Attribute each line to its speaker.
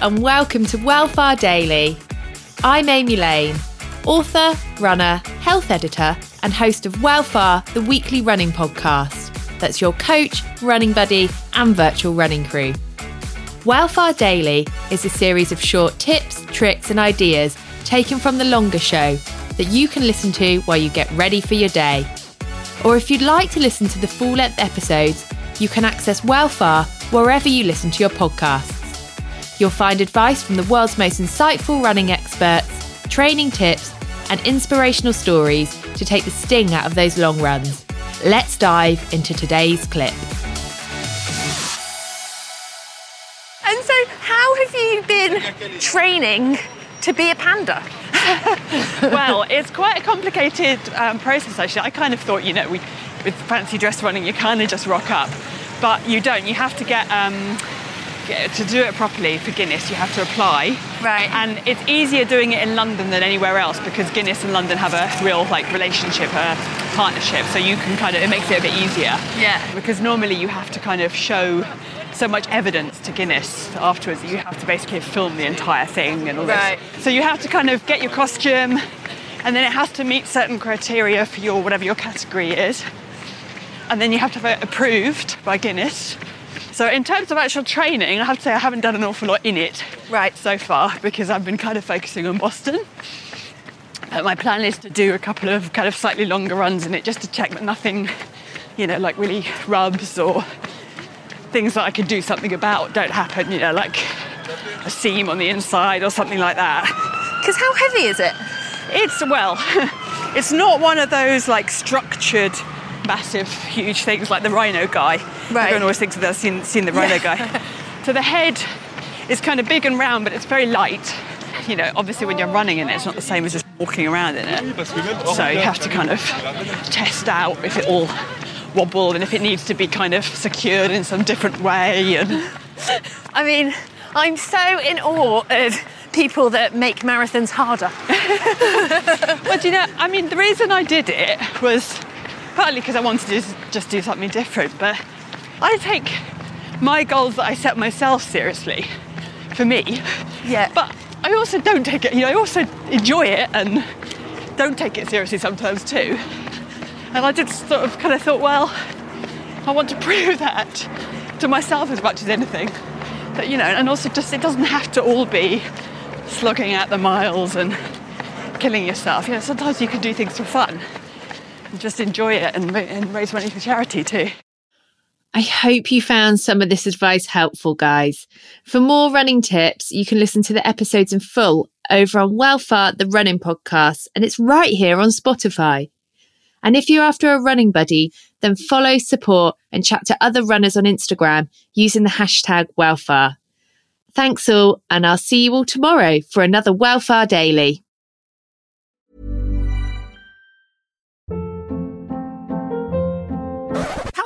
Speaker 1: and welcome to Welfare Daily. I'm Amy Lane, author, runner, health editor, and host of Welfare, the weekly running podcast. That's your coach, running buddy, and virtual running crew. Welfare Daily is a series of short tips, tricks, and ideas taken from the longer show that you can listen to while you get ready for your day. Or if you'd like to listen to the full length episodes, you can access Welfare wherever you listen to your podcasts. You'll find advice from the world's most insightful running experts, training tips, and inspirational stories to take the sting out of those long runs. Let's dive into today's clip.
Speaker 2: And so, how have you been training to be a panda?
Speaker 3: well, it's quite a complicated um, process actually. I kind of thought, you know, we, with fancy dress running, you kind of just rock up, but you don't. You have to get, um, get Uh, to do it properly for Guinness. You have to apply,
Speaker 2: Right.
Speaker 3: And it's easier doing it in London than anywhere else because Guinness and London have a real like relationship, a partnership. So you can kind of it makes it a bit easier.
Speaker 2: Yeah.
Speaker 3: Because normally you have to kind of show so much evidence to Guinness afterwards that you have to basically film the entire thing and all
Speaker 2: Right.
Speaker 3: this. So you have to kind of get your costume, and then it has to meet certain criteria for your whatever your category is, and then you have to have it approved by Guinness. So in terms of actual training, I have to say I haven't done an awful lot in it
Speaker 2: Right.
Speaker 3: so far because I've been kind of focusing on Boston. But my plan is to do a couple of kind of slightly longer runs in it just to check that nothing, you know, like really rubs or things that I could do something about don't happen, you know, like a seam on the inside or something like that.
Speaker 2: Because how heavy is it?
Speaker 3: It's, well, it's not one of those like structured, massive, huge things like the rhino guy.
Speaker 2: Right.
Speaker 3: Everyone always thinks that they've seen, seen the rhino guy. So the head is kind of big and round, but it's very light. You know, obviously when you're running in it, it's not the same as just walking around in it. So you have to kind of test out if it all wobble and if it needs to be kind of secured in some different way. And
Speaker 2: I mean, I'm so in awe of people that make marathons harder.
Speaker 3: Well, do you know, I mean, the reason I did it was partly because I wanted to just- do something different, but I take my goals that I set myself seriously for me.
Speaker 2: Yeah.
Speaker 3: But I also don't take it, you know, I also enjoy it and don't take it seriously sometimes too. And I just sort of kind of thought, well, I want to prove that to myself as much as anything. That, you know, and also just it doesn't have to all be slogging out the miles and killing yourself. You know, sometimes you can do things for fun and just enjoy it and, and raise money for charity too.
Speaker 1: I hope you found some of this advice helpful, guys. For more running tips, you can listen to the episodes in full over on Wellfar, the running podcast, and it's right here on Spotify. And if you're after a running buddy, then follow, support, and chat to other runners on Instagram using the hashtag Wellfar. Thanks all, and I'll see you all tomorrow for another Wellfar Daily.